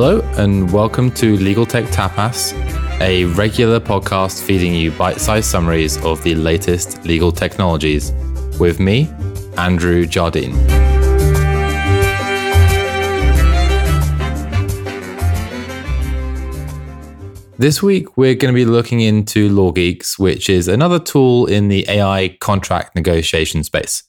Hello, and welcome to Legal Tech Tapas, a regular podcast feeding you bite sized summaries of the latest legal technologies with me, Andrew Jardine. This week, we're going to be looking into LawGeex, which is another tool in the AI contract negotiation space.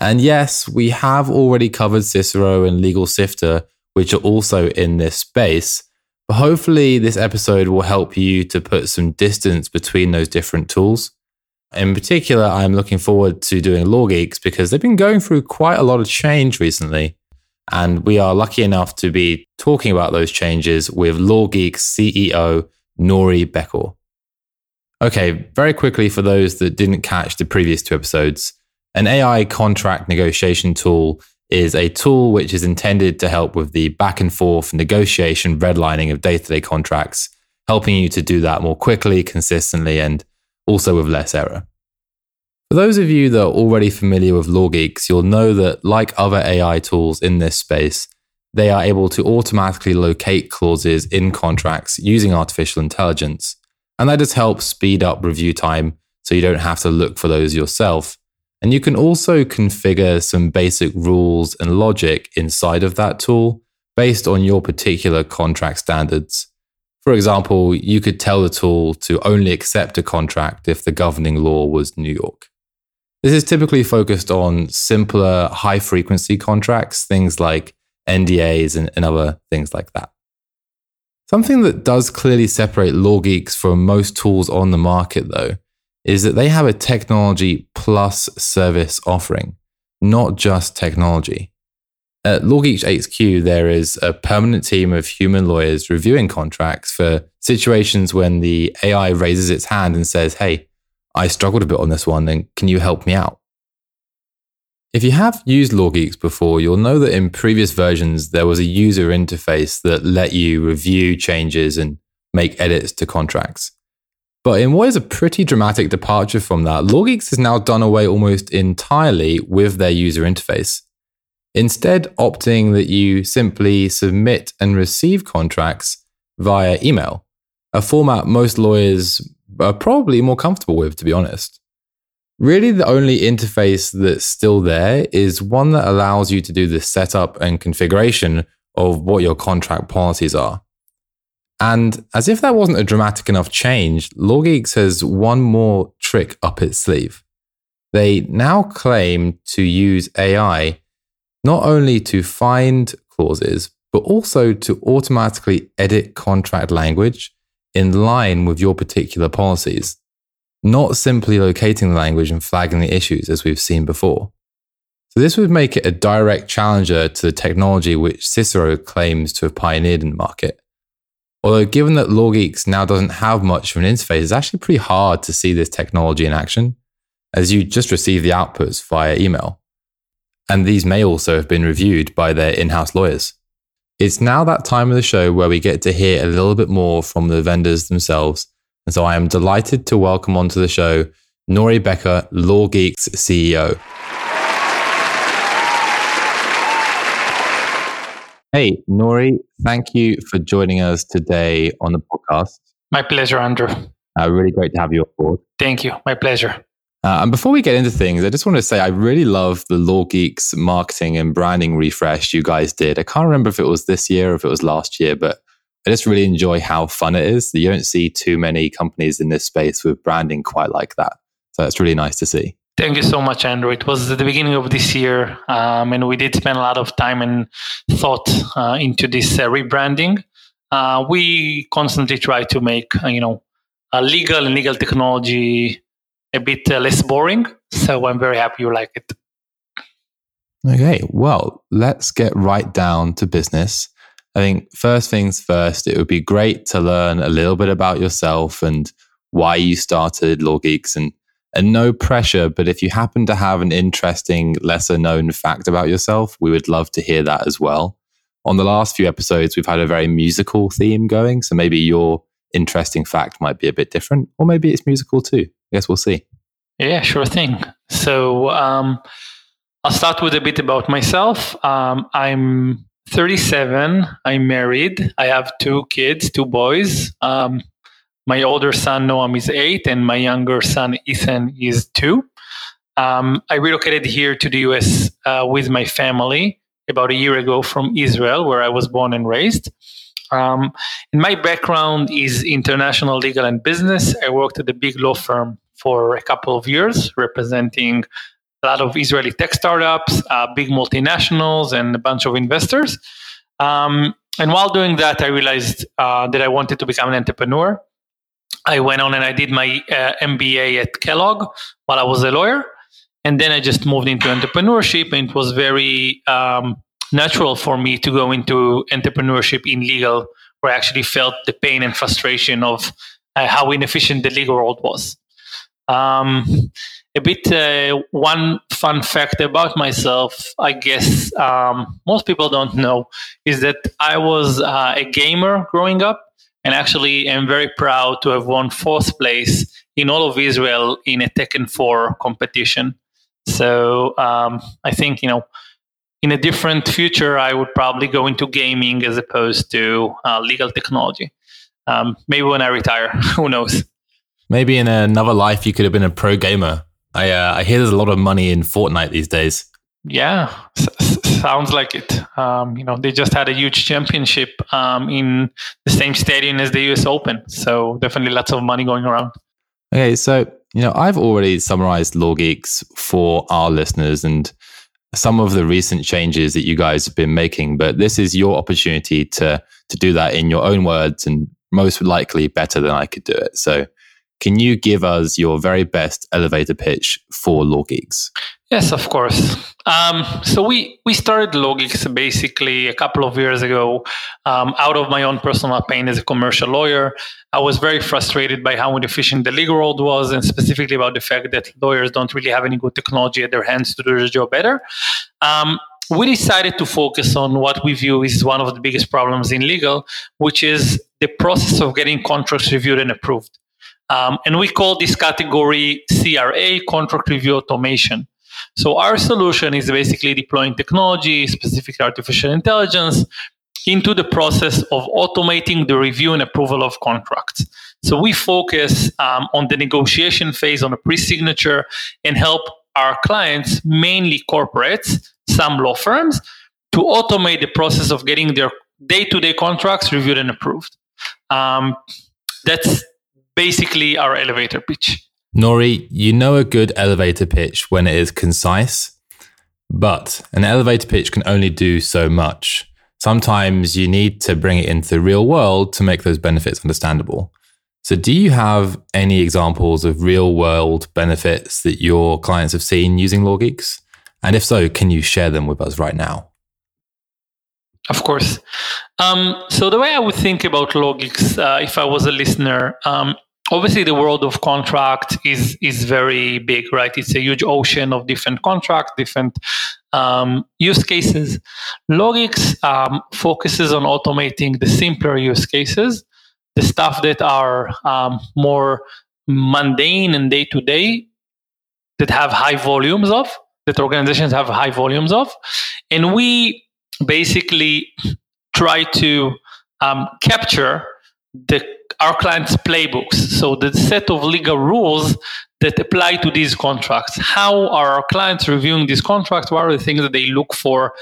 And yes, we have already covered Scissero and LegalSifter, which are also in this space. But hopefully, this episode will help you to put some distance between those different tools. In particular, I'm looking forward to doing LawGeex because they've been going through quite a lot of change recently. And we are lucky enough to be talking about those changes with LawGeex CEO Noory Bechor. Okay, very quickly for those that didn't catch the previous two episodes, an AI contract negotiation tool is a tool which is intended to help with the back and forth negotiation redlining of day to day contracts, helping you to do that more quickly, consistently, and also with less error. For those of you that are already familiar with LawGeex, you'll know that, like other AI tools in this space, they are able to automatically locate clauses in contracts using artificial intelligence. And that just helps speed up review time so you don't have to look for those yourself. And you can also configure some basic rules and logic inside of that tool based on your particular contract standards. For example, you could tell the tool to only accept a contract if the governing law was New York. This is typically focused on simpler, high frequency contracts, things like NDAs, and, and other things like that. Something that does clearly separate LawGeex from most tools on the market, though, is that they have a technology plus service offering, not just technology. At LawGeex HQ, there is a permanent team of human lawyers reviewing contracts for situations when the AI raises its hand and says, Hey, I struggled a bit on this one, and can you help me out? If you have used LawGeex before, you'll know that in previous versions, there was a user interface that let you review changes and make edits to contracts. But in what is a pretty dramatic departure from that, LawGeex has now done away almost entirely with their user interface. Instead, opting that you simply submit and receive contracts via email, a format most lawyers are probably more comfortable with, to be honest. Really, the only interface that's still there is one that allows you to do the setup and configuration of what your contract policies are. And as if that wasn't a dramatic enough change, LawGeex has one more trick up its sleeve. They now claim to use AI not only to find clauses, but also to automatically edit contract language in line with your particular policies not simply locating the language and flagging the issues as we've seen before. So, this would make it a direct challenger to the technology which Scissero claims to have pioneered in the market. Although, given that LawGeex now doesn't have much of an interface, it's actually pretty hard to see this technology in action, as you just receive the outputs via email. And these may also have been reviewed by their in house lawyers. It's now that time of the show where we get to hear a little bit more from the vendors themselves and so I am delighted to welcome onto the show Noory Bechor, LawGeex CEO. Hey, Noory, thank you for joining us today on the podcast. My pleasure, Andrew. Uh, really great to have you on board. Thank you. My pleasure. Uh, and before we get into things, I just want to say I really love the LawGeex marketing and branding refresh you guys did. I can't remember if it was this year or if it was last year, but I just really enjoy how fun it is. You don't see too many companies in this space with branding quite like that. So it's really nice to see. Thank you so much, Andrew. It was at the beginning of this year, um, and we did spend a lot of time and thought uh, into this uh, rebranding. Uh, we constantly try to make, uh, you know, legal and legal technology a bit uh, less boring. So I'm very happy you like it. Okay, well, let's get right down to business. I think first things first, it would be great to learn a little bit about yourself and why you started LawGeex and and no pressure, but if you happen to have an interesting, lesser known fact about yourself, we would love to hear that as well. On the last few episodes, we've had a very musical theme going. So maybe your interesting fact might be a bit different, or maybe it's musical too. I guess we'll see. Yeah, sure thing. So um, I'll start with a bit about myself. Um, I'm 37. I'm married. I have two kids, two boys. Um, my older son Noam is eight, and my younger son Ethan is two. Um, I relocated here to the US uh, with my family about a year ago from Israel, where I was born and raised. Um, and my background is international legal and business. I worked at a big law firm for a couple of years, representing a lot of Israeli tech startups, uh, big multinationals, and a bunch of investors. Um, and while doing that, I realized uh, that I wanted to become an entrepreneur. I went on and I did my uh, MBA at Kellogg while I was a lawyer. And then I just moved into entrepreneurship, and it was very um, natural for me to go into entrepreneurship in legal, where I actually felt the pain and frustration of uh, how inefficient the legal world was. Um, a bit uh, one fun fact about myself, I guess um, most people don't know, is that I was uh, a gamer growing up, and actually I'm very proud to have won fourth place in all of Israel in a Tekken 4 competition. So um, I think you know in a different future, I would probably go into gaming as opposed to uh, legal technology. Um, maybe when I retire, who knows? Maybe in another life, you could have been a pro gamer. I, uh, I hear there's a lot of money in Fortnite these days. Yeah, s- sounds like it. Um, you know, they just had a huge championship um, in the same stadium as the US Open. So definitely lots of money going around. Okay, so you know, I've already summarized LawGeex for our listeners and some of the recent changes that you guys have been making, but this is your opportunity to to do that in your own words and most likely better than I could do it. So can you give us your very best elevator pitch for LawGeex? Yes, of course. Um, so we we started Geeks basically a couple of years ago, um, out of my own personal pain as a commercial lawyer. I was very frustrated by how inefficient the legal world was, and specifically about the fact that lawyers don't really have any good technology at their hands to do their job better. Um, we decided to focus on what we view is one of the biggest problems in legal, which is the process of getting contracts reviewed and approved. Um, and we call this category CRA, contract review automation. So our solution is basically deploying technology, specifically artificial intelligence, into the process of automating the review and approval of contracts. So we focus um, on the negotiation phase, on the pre-signature, and help our clients, mainly corporates, some law firms, to automate the process of getting their day-to-day contracts reviewed and approved. Um, that's basically our elevator pitch. Noory, you know a good elevator pitch when it is concise, but an elevator pitch can only do so much. Sometimes you need to bring it into the real world to make those benefits understandable. So, do you have any examples of real world benefits that your clients have seen using LawGeex? And if so, can you share them with us right now? Of course. Um, so, the way I would think about LawGeex, uh, if I was a listener, um, obviously the world of contract is is very big right? It's a huge ocean of different contracts different um, use cases. Geeks um, focuses on automating the simpler use cases the stuff that are um, more mundane and day to day that have high volumes of that organizations have high volumes of. And we basically try to um, capture the our clients' playbooks. So the set of legal rules that apply to these contracts. How are our clients reviewing these contracts? What are the things that they look for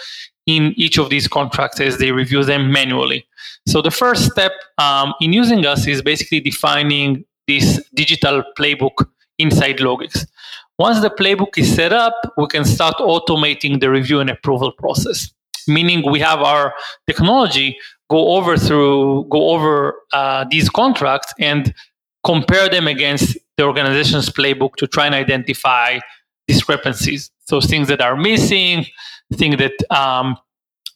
in each of these contracts as they review them manually? So the first step um, in using us is basically defining this digital playbook inside LawGeex. Once the playbook is set up, we can start automating the review and approval process. Meaning we have our technology go over through go over uh, these contracts and compare them against the organization's playbook to try and identify discrepancies. So things that are missing things that um,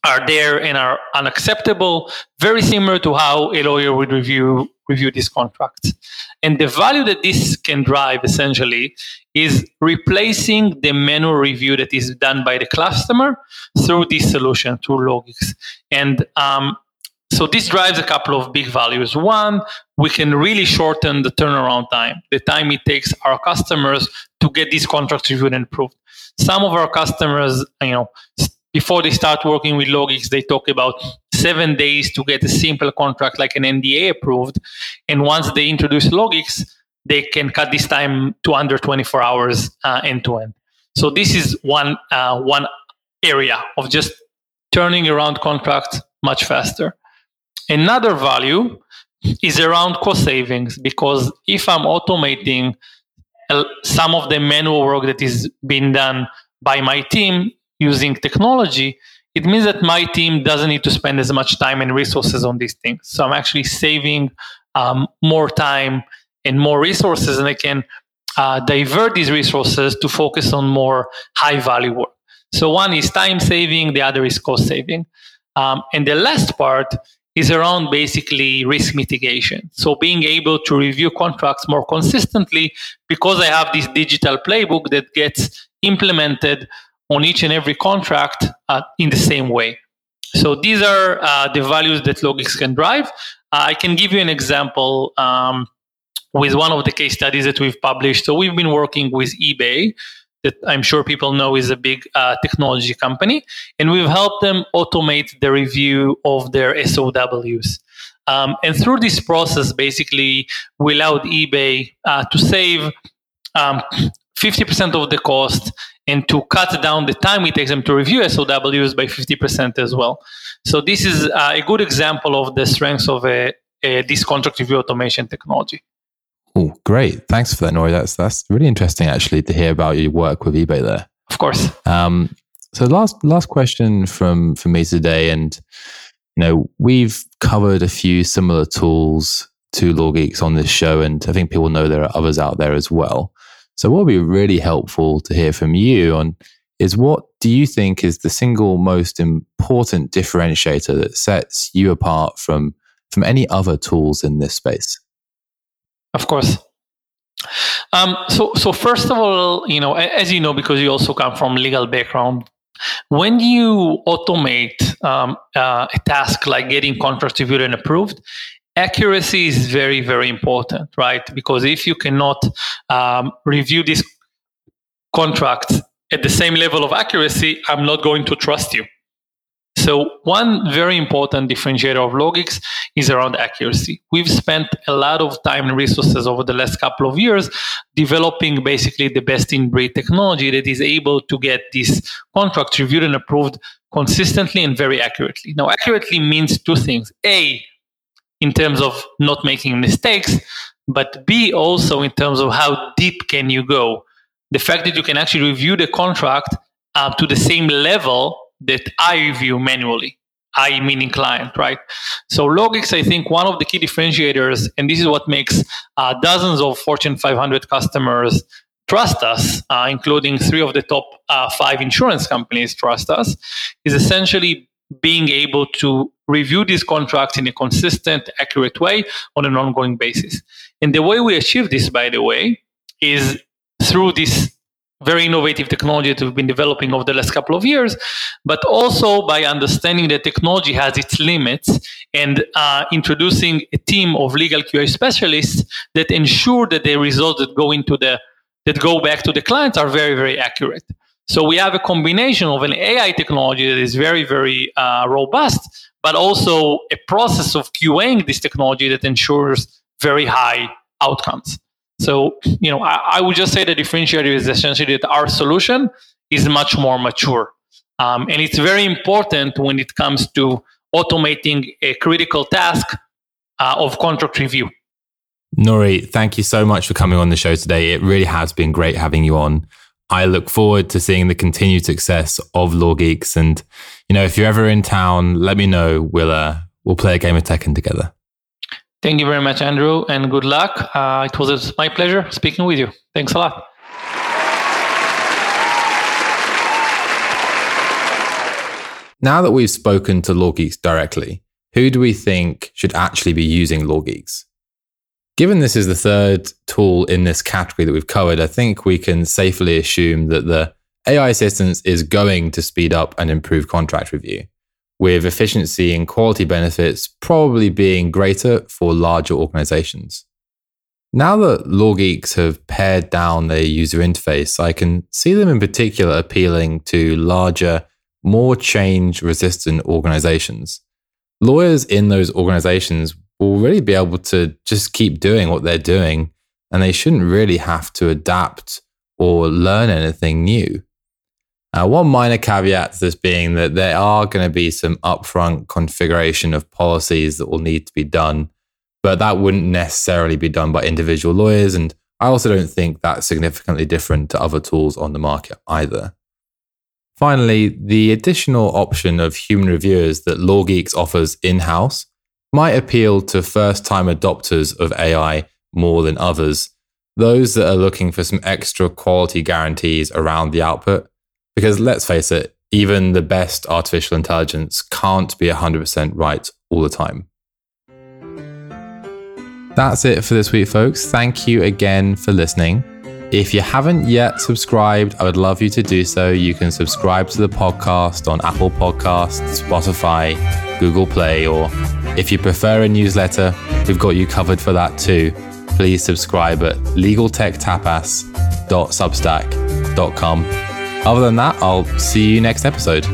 are there and are unacceptable very similar to how a lawyer would review review these contracts and the value that this can drive essentially is replacing the manual review that is done by the customer through this solution through LawGeex. And um, so this drives a couple of big values. One, we can really shorten the turnaround time, the time it takes our customers to get these contracts reviewed and approved. Some of our customers, you know, before they start working with LawGeex, they talk about seven days to get a simple contract like an NDA approved. And once they introduce LawGeex, they can cut this time to under 24 hours uh, end to end. So this is one uh, one area of just turning around contracts much faster. Another value is around cost savings because if I'm automating some of the manual work that is being done by my team using technology, it means that my team doesn't need to spend as much time and resources on these things. So I'm actually saving um, more time and more resources, and I can uh, divert these resources to focus on more high value work. So one is time saving, the other is cost saving. Um, and the last part is around basically risk mitigation. So being able to review contracts more consistently because I have this digital playbook that gets implemented on each and every contract uh, in the same way. So these are uh, the values that LawGeex can drive. Uh, I can give you an example um, with one of the case studies that we've published. So we've been working with eBay, that I'm sure people know is a big uh, technology company, and we've helped them automate the review of their SOWs. Um, and through this process, basically, we allowed eBay uh, to save um, 50% of the cost and to cut down the time it takes them to review SOWs by 50% as well. So this is uh, a good example of the strengths of a, a, this contract review automation technology. Oh, great! Thanks for that, Noory. That's that's really interesting, actually, to hear about your work with eBay there. Of course. Um, so last last question from from me today, and you know we've covered a few similar tools to LawGeex on this show, and I think people know there are others out there as well. So what would be really helpful to hear from you on is what do you think is the single most important differentiator that sets you apart from from any other tools in this space? Of course. Um, so, so first of all, you know, as you know, because you also come from legal background, when you automate um, uh, a task like getting contracts reviewed and approved, accuracy is very very important right because if you cannot um, review this contract at the same level of accuracy i'm not going to trust you so one very important differentiator of LawGeex is around accuracy. We've spent a lot of time and resources over the last couple of years developing basically the best in breed technology that is able to get these contracts reviewed and approved consistently and very accurately. Now, accurately means two things. A, in terms of not making mistakes, but B also in terms of how deep can you go. The fact that you can actually review the contract uh, to the same level that I review manually. I meaning client, right? So LawGeex, I think one of the key differentiators, and this is what makes uh, dozens of Fortune 500 customers trust us, uh, including three of the top uh, five insurance companies trust us, is essentially being able to review these contracts in a consistent, accurate way on an ongoing basis. And the way we achieve this, by the way, is through this very innovative technology that we've been developing over the last couple of years, but also by understanding that technology has its limits and uh, introducing a team of legal QA specialists that ensure that the results that go into the that go back to the clients are very, very accurate. So we have a combination of an AI technology that is very, very uh, robust, but also a process of QAing this technology that ensures very high outcomes. So, you know, I, I would just say the differentiator is essentially that our solution is much more mature. Um, and it's very important when it comes to automating a critical task uh, of contract review. Noory, thank you so much for coming on the show today. It really has been great having you on. I look forward to seeing the continued success of LawGeex. And, you know, if you're ever in town, let me know. We'll, uh, we'll play a game of Tekken together. Thank you very much, Andrew, and good luck. Uh, it was my pleasure speaking with you. Thanks a lot. Now that we've spoken to LawGeex directly, who do we think should actually be using LawGeex? Given this is the third tool in this category that we've covered, I think we can safely assume that the AI assistance is going to speed up and improve contract review, with efficiency and quality benefits probably being greater for larger organizations. Now that LawGeex have pared down their user interface, I can see them in particular appealing to larger more change resistant organizations. Lawyers in those organizations will really be able to just keep doing what they're doing, and they shouldn't really have to adapt or learn anything new. Uh, one minor caveat to this being that there are going to be some upfront configuration of policies that will need to be done, but that wouldn't necessarily be done by individual lawyers. And I also don't think that's significantly different to other tools on the market either. Finally, the additional option of human reviewers that LawGeex offers in house might appeal to first time adopters of AI more than others, those that are looking for some extra quality guarantees around the output because let's face it, even the best artificial intelligence can't be 100% right all the time. That's it for this week, folks. Thank you again for listening. If you haven't yet subscribed, I would love you to do so. You can subscribe to the podcast on Apple Podcasts, Spotify, Google Play, or if you prefer a newsletter, we've got you covered for that too. Please subscribe at legaltechtapas.substack.com. Other than that, I'll see you next episode.